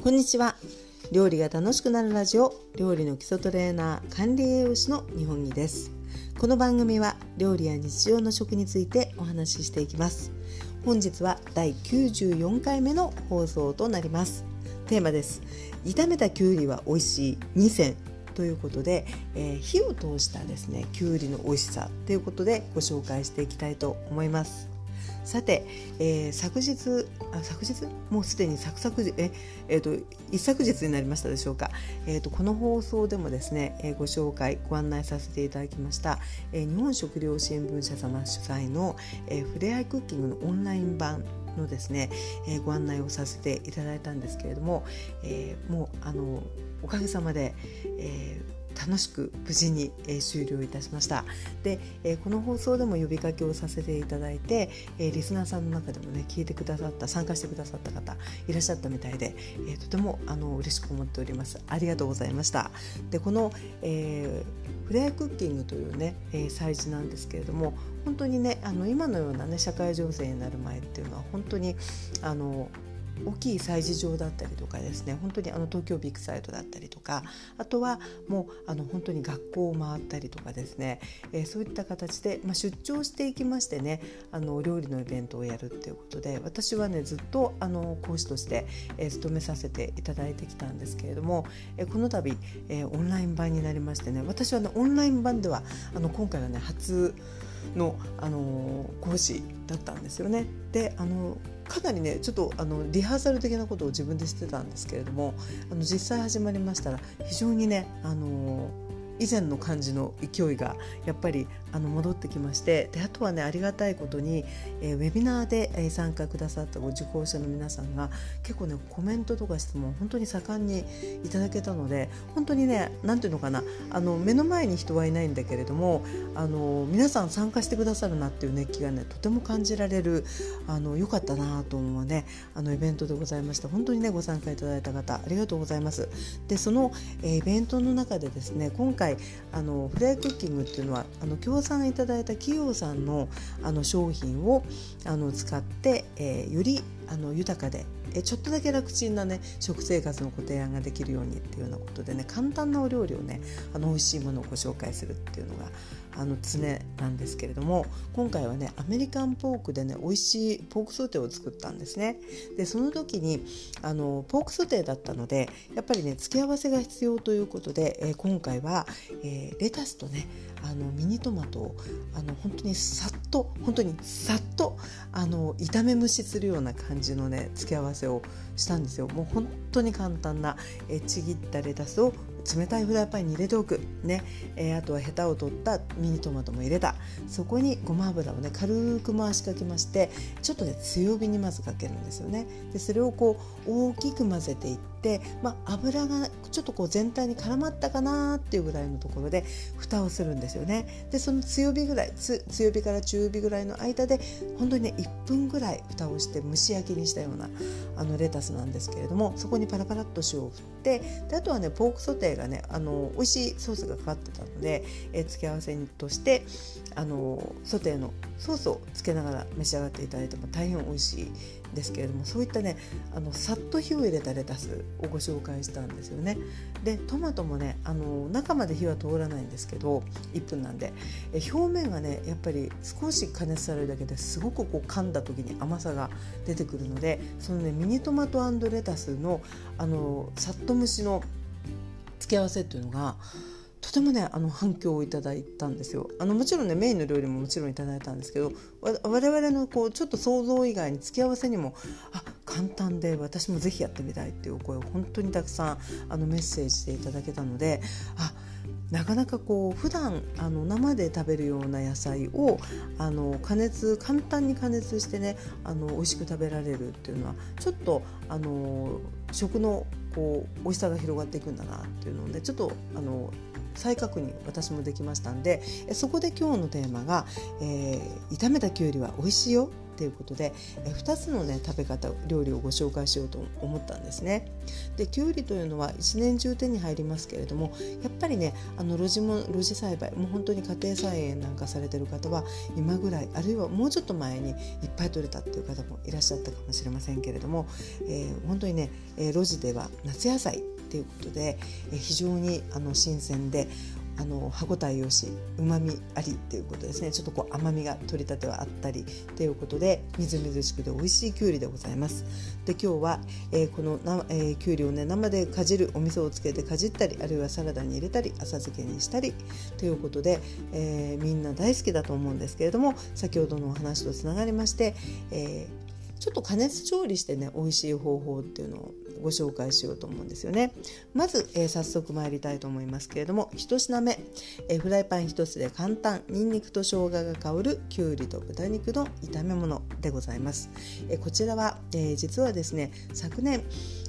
こんにちは。料理が楽しくなるラジオ料理の基礎トレーナー管理栄養士の日本木です。この番組は料理や日常の食についてお話ししていきます。本日は第94回目の放送となります。テーマです。炒めたきゅうりは美味しい2選。ということで、えー、火を通したですねきゅうりの美味しさということでご紹介していきたいと思います。さて、えー、昨日あ昨日？もうすでに昨昨日え、えーと、一昨日になりましたでしょうか、えーと、この放送でもですね、えー、ご紹介ご案内させていただきました、えー、日本食料新聞社様主催の、えー、フレアイクッキングのオンライン版のですね、えー、ご案内をさせていただいたんですけれども、えー、もうあのおかげさまで、えー楽しく無事に、え終了いたしました。で、えこの放送でも呼びかけをさせていただいて、えリスナーさんの中でもね聞いてくださった参加してくださった方いらっしゃったみたいで、えとてもあの嬉しく思っております。ありがとうございました。でこの、えー、フレアクッキングというね、え、催事なんですけれども本当にねあの今のようなね社会情勢になる前っていうのは本当にあの大きい催事場だったりとかですね本当にあの東京ビッグサイトだったりとかあとはもうあの本当に学校を回ったりとかですね、えー、そういった形で、まあ、出張していきましてねあの料理のイベントをやるっていうことで私はねずっとあの講師として、えー、務めさせていただいてきたんですけれども、えー、この度、えー、オンライン版になりましてね私はねオンライン版ではあの今回はね初の、あの講師だったんですよね。であのかなりねちょっとあのリハーサル的なことを自分でしてたんですけれどもあの実際始まりましたら非常にねあの以前の感じの勢いがやっぱりあの戻ってきましてであとはねありがたいことに、えー、ウェビナーで、えー、参加くださったご受講者の皆さんが結構ねコメントとか質問本当に盛んにいただけたので本当にね何ていうのかなあの目の前に人はいないんだけれどもあの皆さん参加してくださるなっていう熱気がねとても感じられるあの良かったなと思うねあのイベントでございました本当にねご参加いただいた方ありがとうございます。でその、えー、イベントの中でですね今回あのフライクッキングっていうのはあの協賛いただいた企業さんのあの商品をあの使って、えー、よりあの豊かでえちょっとだけ楽ちんなね食生活のご提案ができるようにっていうようなことでね簡単なお料理をねあの美味しいものをご紹介するっていうのがあの常なんですけれども今回はねアメリカンポークでね美味しいポークソテーを作ったんですね。でその時にあのポークソテーだったのでやっぱりね付け合わせが必要ということで、え、今回は、えー、レタスとねあのミニトマトをあの本当にさっと本当にさっとあの炒め蒸しするような感じのね付け合わせをしたんですよ。もう本当に簡単なえちぎったレタスを冷たいフライパンに入れておく、ね。えー、あとはヘタを取ったミニトマトも入れた。そこにごま油をね軽く回しかけましてちょっとね強火にまずかけるんですよね。でそれをこう大きく混ぜていって、まあ、油がちょっとこう全体に絡まったかなっていうぐらいのところで蓋をするんですよね。でその強火ぐらい強火から中火ぐらいの間で本当にね1分ぐらい蓋をして蒸し焼きにしたようなあのレタスなんですけれどもそこにパラパラっと塩を振ってであとはねポークソテーがねあの美味しいソースがかかってたので、え付け合わせとしてあのソテーのソースをつけながら召し上がっていただいても大変美味しいですけれどもそういったねあのさっと火を入れたレタスをご紹介したんですよね。でトマトもねあの中まで火は通らないんですけど1分なんでえ表面がねやっぱり少し加熱されるだけですごくこう噛んだ時に甘さが出てくるのでそのねミニトマトレタスのあのさっと蒸しの付け合わせっていうのがとてもねあの反響をいただいたんですよ。あのもちろんねメインの料理ももちろんいただいたんですけど我々のこうちょっと想像以外に付け合わせにもあ簡単で私もぜひやってみたいっていうお声を本当にたくさんあのメッセージでいただけたのであなかなかこう普段あの生で食べるような野菜をあの加熱簡単に加熱してねあの美味しく食べられるっていうのはちょっとあの食のこう美味しさが広がっていくんだなっていうのでちょっとあの再確認私もできましたんでそこで今日のテーマが、えー、炒めたきゅうりは美味しいよということで、2つのね食べ方料理をご紹介しようと思ったんですね。できゅうりというのは一年中手に入りますけれどもやっぱりねあの露地も露地栽培もう本当に家庭菜園なんかされてる方は今ぐらいあるいはもうちょっと前にいっぱい取れたっていう方もいらっしゃったかもしれませんけれども、えー、本当にね、えー、露地では夏野菜ということで、え、非常にあの新鮮であの歯ごたえよしうまみありっていうことですね。ちょっとこう甘みが取りたてはあったりということでみずみずしくて美味しいきゅうりでございます。で今日は、えー、このな、えー、きゅうりをね生でかじるお味噌をつけてかじったりあるいはサラダに入れたり浅漬けにしたりということで、えー、みんな大好きだと思うんですけれども先ほどのお話とつながりまして、えーちょっと加熱調理してね美味しい方法っていうのをご紹介しようと思うんですよね。まず、えー、早速参りたいと思いますけれども1品目、えー、フライパン1つで簡単。にんにくと生姜が香るきゅうりと豚肉の炒め物でございます、えー、こちらは、え実はですね昨年、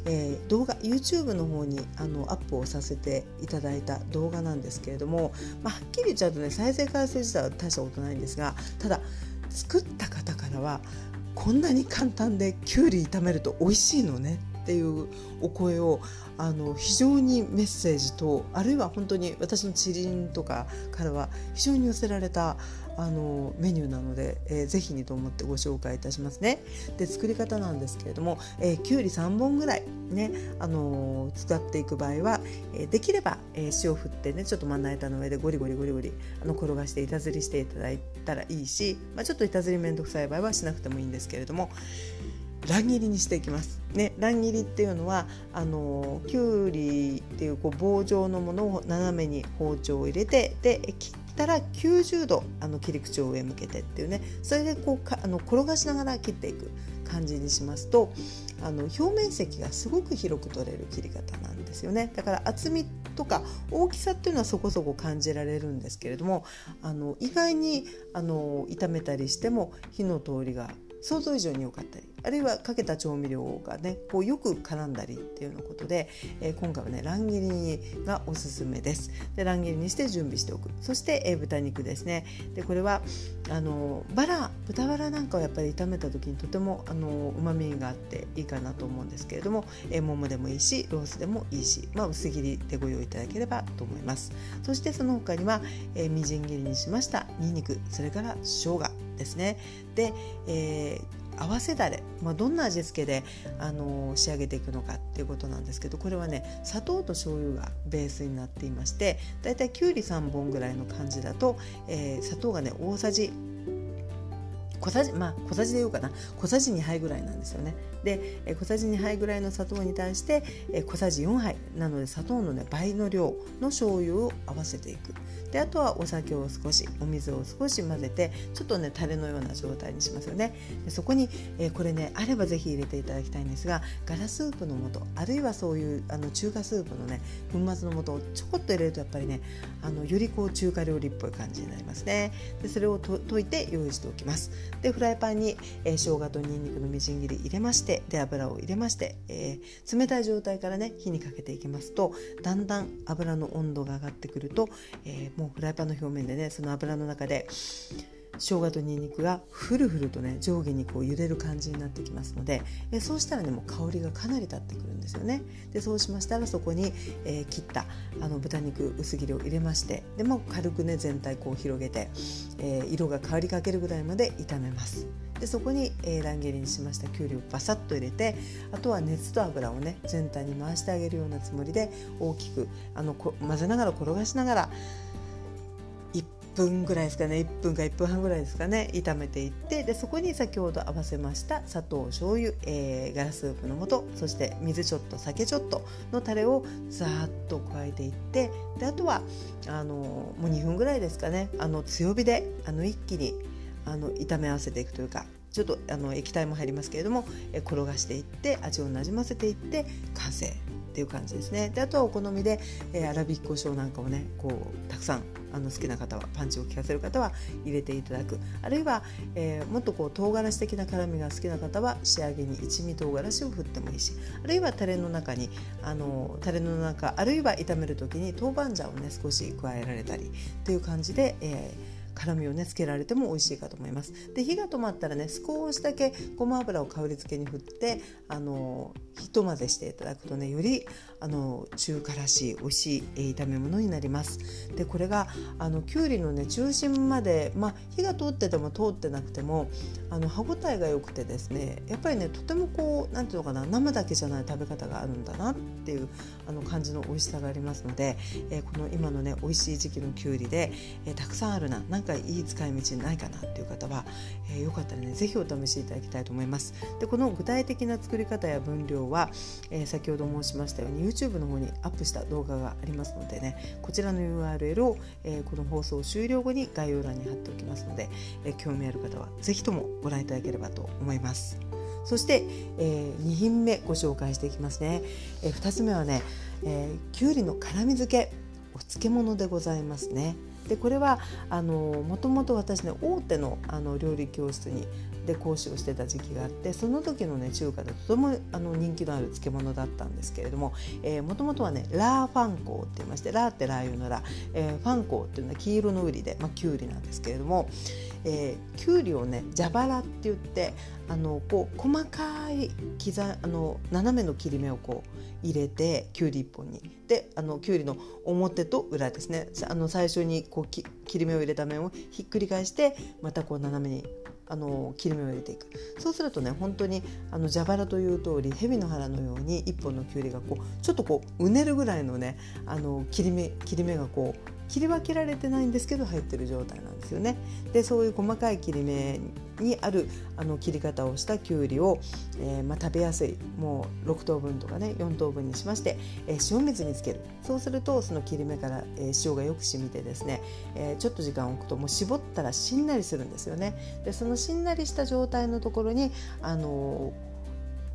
え動画 YouTube の方にあのアップをさせていただいた動画なんですけれども、まあ、はっきり言っちゃうとね再生回数自体は大したことないんですがただ作った方からはこんなに簡単できゅうり炒めると美味しいのねっていうお声をあの非常にメッセージとあるいは本当に私の知人とかからは非常に寄せられたあのメニューなので、えー、ぜひにと思ってご紹介いたしますね。で作り方なんですけれども、えー、きゅうり3本ぐらいね、あのー、使っていく場合は、えー、できれば、えー、塩振ってねちょっとまな板の上でゴリゴリゴリゴリあの転がして板ずりしていただいたらいいし、まあ、ちょっと板ずり面倒くさい場合はしなくてもいいんですけれども乱切りにしていきます。ね、乱切りっていうのはあのきゅうりっていうこう棒状のものを斜めに包丁を入れてで切たら90度あの切り口を上向けてっていうね。それでこうかあの転がしながら切っていく感じにしますとあの表面積がすごく広く取れる切り方なんですよね。だから厚みとか大きさっていうのはそこそこ感じられるんですけれどもあの意外にあの炒めたりしても火の通りが想像以上に良かったりあるいはかけた調味料がねこうよく絡んだりっていうようなことで、えー、今回はね乱切りがおすすめです。で乱切りにして準備しておく。そして、えー、豚肉ですね。でこれはあのバラ豚バラなんかをやっぱり炒めた時にとてもあの旨味があっていいかなと思うんですけれども、えー、ももでもいいしロースでもいいし、まあ、薄切りでご用意いただければと思います。そしてその他には、えー、みじん切りにしましたにんにくそれから生姜。ですね。で、えー合わせだれ、まあ、どんな味付けで、あのー、仕上げていくのかっていうことなんですけどこれはね砂糖と醤油がベースになっていましてだいたいきゅうり3本ぐらいの感じだと、えー、砂糖がね大さじ小さじまあ小さじで言うかな。小さじ2杯ぐらいなんですよね。で小さじ2杯ぐらいの砂糖に対して小さじ4杯なので砂糖の、ね、倍の量の醤油を合わせていく。であとはお酒を少しお水を少し混ぜてちょっとねタレのような状態にしますよね。でそこに、え、これねあればぜひ入れていただきたいんですがガラスープの素あるいはそういうあの中華スープのね粉末の素をちょこっと入れるとやっぱりねあのよりこう中華料理っぽい感じになりますね。でそれを溶いて用意しておきます。でフライパンに、えー、生姜とにんにくのみじん切り入れましてで油を入れまして、えー、冷たい状態からね火にかけていきますとだんだん油の温度が上がってくると、えー、もうフライパンの表面でねその油の中で生姜とにんにくがふるふるとね上下にこう揺れる感じになってきますのでえそうしたらねもう香りがかなり立ってくるんですよね。でそうしましたらそこに、えー、切ったあの豚肉薄切りを入れましてでも軽くね全体こう広げて、えー、色が変わりかけるぐらいまで炒めます。でそこに、えー、乱切りにしましたきゅうりをバサッと入れてあとは熱と油をね全体に回してあげるようなつもりで大きくあの混ぜながら転がしながら分ぐらいですかね。1分か1分半ぐらいですかね。炒めていってでそこに先ほど合わせました砂糖醤油、えー、ガラスープの素そして水ちょっと酒ちょっとのタレをざーっと加えていってであとはあのもう2分ぐらいですかね。あの強火であの一気にあの炒め合わせていくというかちょっとあの液体も入りますけれども、え転がしていって味をなじませていって完成。っていう感じですね。であとはお好みで、えー、粗挽き胡椒なんかをねこうたくさんあの好きな方はパンチを効かせる方は入れていただく。あるいは、えー、もっとこう唐辛子的な辛みが好きな方は仕上げに一味唐辛子を振ってもいいしあるいはタレの中にあのタレの中あるいは炒める時に豆板醤をね少し加えられたりっていう感じで、えー辛みをねつけられても美味しいかと思います。で火が止まったらね少しだけごま油を香り付けに振ってあのひと混ぜしていただくとねよりあの中華らしい美味しい炒め物になります。でこれがあのきゅうりのね中心までまあ火が通ってても通ってなくてもあの歯ごたえが良くてですねやっぱりねとてもこう何ていうのかな生だけじゃない食べ方があるんだなっていうあの感じの美味しさがありますので、えー、この今のね美味しい時期のきゅうりで、えー、たくさんあるななんかいい使い道ないかなっていう方は、えー、よかったらね是非お試しいただきたいと思います。でこの具体的な作り方や分量は、え先ほど申しましたように YouTube の方にアップした動画がありますのでねこちらの URL を、えこの放送終了後に概要欄に貼っておきますので、え興味ある方は是非ともご覧いただければと思います。そして、えー、2品目ご紹介していきますね、えー、2つ目はね、えー、きゅうりの辛み漬けお漬物でございますねでこれはあのもともと私ね大手のあの料理教室にで講師をしてた時期があってその時のね中華でとてもあの人気のある漬物だったんですけれどももともとはねラーファンコーって言いましてラーってラー油のラ、えー、ファンコーっていうのは黄色のウリで、まあ、きゅうりなんですけれども、えー、きゅうりをね蛇腹って言ってあのこう細かい刻あの斜めの切り目をこう入れてきゅうり1本に。であのきゅうりの表と裏ですね。あの最初にこう切り目を入れた面をひっくり返してまたこう斜めにあの切り目を入れていくそうするとね本当にあの蛇腹という通り蛇の腹のように1本のきゅうりがこうちょっとこううねるぐらいのねあの切り目切り目がこう切り分けられてないんですけど入ってる状態なんですよね。でそういう細かい切り目にあるあの切り方をしたきゅうりを、えー、まあ、食べやすいもう6等分とかね4等分にしまして、えー、塩水につけるそうするとその切り目から、えー、塩がよく染みてですね、えちょっと時間を置くともう絞ったらしんなりするんですよね。でそのしんなりした状態のところにあの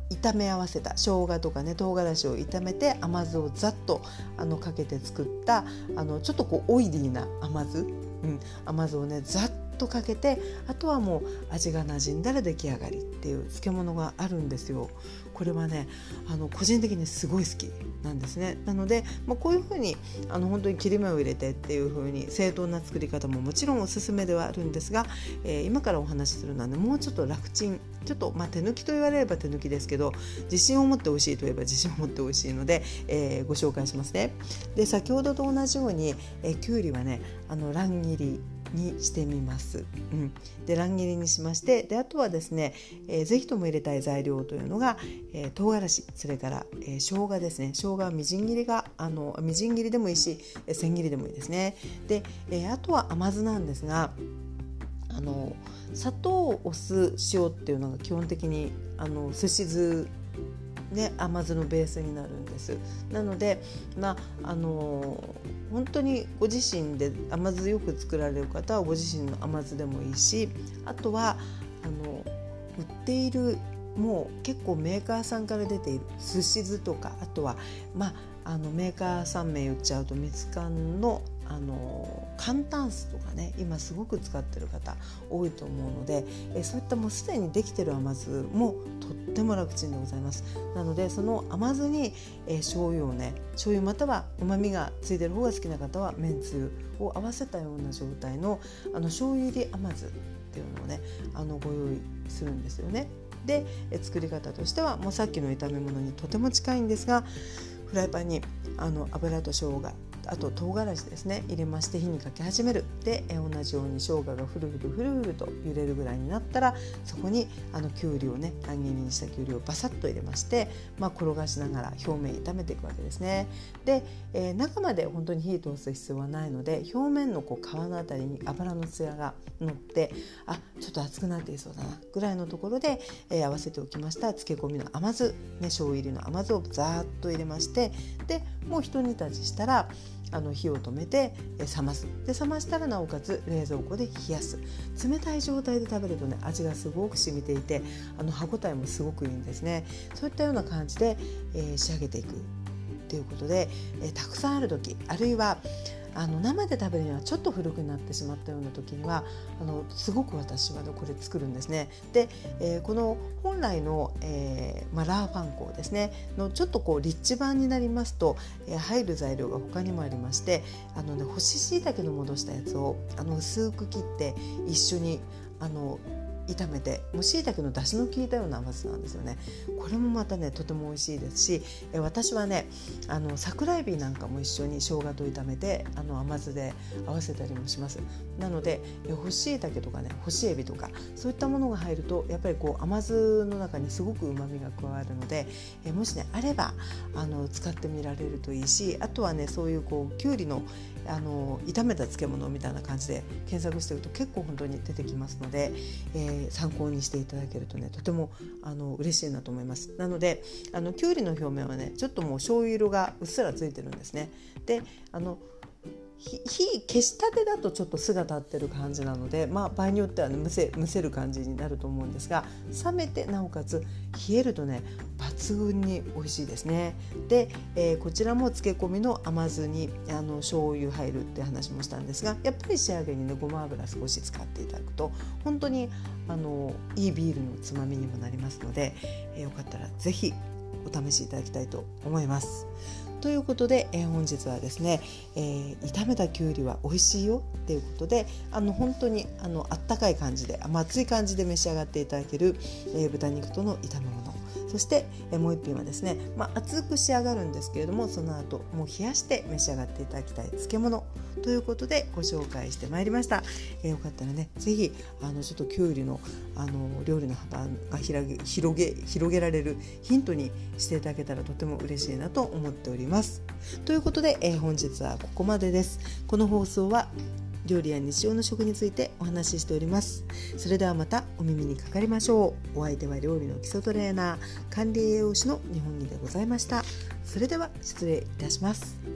炒め合わせた生姜とかね唐辛子を炒めて甘酢をざっとあのかけて作ったあのちょっとこうオイリーな甘酢、うん、甘酢をねざっとかけてあとはもう味が馴染んだら出来上がりっていう漬物があるんですよ。これはねあの個人的にすごい好きなんですね。なので、まあ、こういうふうにあの本当に切り目を入れてっていうふうに正当な作り方ももちろんおすすめではあるんですが、えー、今からお話しするのはねもうちょっと楽ちんちょっと、まあ、手抜きと言われれば手抜きですけど自信を持って美味しいといえば自信を持って美味しいので、えー、ご紹介しますね。で先ほどと同じように、えー、きゅうりはねあの乱切りにしてみます。うん、で乱切りにしましてであとはですね、えー、ぜひとも入れたい材料というのが、えー、唐辛子それから、えー、生姜ですね生姜はみじん切りがあのみじん切りでもいいし、えー、千切りでもいいですね。で、えー、あとは甘酢なんですがあの砂糖お酢塩っていうのが基本的にあの寿司酢ね、甘酢のベースになるんです。なので、まああのー、本当にご自身で甘酢よく作られる方はご自身の甘酢でもいいしあとはあの売っているもう結構メーカーさんから出ている寿司酢とかあとは、まあ、あのメーカー3名言っちゃうとミツカンのあの簡単酢とかね今すごく使ってる方多いと思うのでえそういったもうすでにできてる甘酢もとっても楽ちんでございます。なのでその甘酢に、え醤油をね醤油またはうまみがついてる方が好きな方はめんつゆを合わせたような状態のあの醤油入り甘酢っていうのをねあのご用意するんですよね。でえ作り方としてはもうさっきの炒め物にとても近いんですがフライパンにあの油と生姜あと唐辛子ですね。入れまして火にかけ始める。で同じように生姜がふるふるふるふると揺れるぐらいになったらそこにあのきゅうりをね乱切りにしたきゅうりをバサッと入れまして、まあ、転がしながら表面炒めていくわけですね。で、えー、中まで本当に火通す必要はないので表面のこう皮の辺りに油のツヤが乗ってあちょっと熱くなっていそうだなぐらいのところで、えー、合わせておきました。漬け込みの甘酢、ね、醤油入りの甘酢をザーッと入れましてでもう一煮立ちしたらあの火を止めて冷ます。で冷ましたらなおかつ冷蔵庫で冷やす。冷たい状態で食べるとね味がすごく染みていてあの歯ごたえもすごくいいんですね。そういったような感じで、えー、仕上げていくということで、えー、たくさんある時あるいはあの生で食べるにはちょっと古くなってしまったような時にはあのすごく私は、これ作るんですね。で、えー、この本来の、えーまあ、ラーファンコですねのちょっとこうリッチ版になりますと、えー、入る材料が他にもありましてあの、ね、干し椎茸の戻したやつをあの薄く切って一緒にあの炒めてもう椎茸の出汁の効いたような甘酢なんですよね。これもまたねとても美味しいですしえ私はねあの桜えびなんかも一緒に生姜と炒めてあの甘酢で合わせたりもします。なので干し椎茸とかね干しエビとかそういったものが入るとやっぱりこう甘酢の中にすごくうまみが加わるのでえもしねあればあの使ってみられるといいしあとはねそういうこうきゅうりのあの炒めた漬物みたいな感じで検索してると結構本当に出てきますので、えー、参考にしていただけるとねとてもあの嬉しいなと思います。なのであのきゅうりの表面はねちょっともう醤油色がうっすらついてるんですね。であの火消したてだとちょっと姿立ってる感じなので、まあ、場合によっては、ね、むせむせる感じになると思うんですが冷めてなおかつ冷えるとね抜群に美味しいですね。で、えー、こちらも漬け込みの甘酢にあの醤油入るって話もしたんですがやっぱり仕上げにねごま油少し使っていただくと本当にあのいいビールのつまみにもなりますので、えー、よかったら是非お試しいただきたいと思います。ということで、えー、本日はですね、えー、炒めたきゅうりは美味しいよっていうことであの本当にあのあったかい感じで、熱い感じで召し上がっていただける、えー、豚肉との炒め物。そして、えもう一品はですね、まあ、熱く仕上がるんですけれどもその後もう冷やして召し上がっていただきたい漬物ということでご紹介してまいりました、えー、よかったらね是非あのちょっときゅうりのあの料理の幅が広げ広げ広げられるヒントにしていただけたらとても嬉しいなと思っております。ということで、え、本日はここまでです。この放送は料理や日常の食についてお話ししております。それではまたお耳にかかりましょう。お相手は料理の基礎トレーナー管理栄養士の日本木でございました。それでは失礼いたします。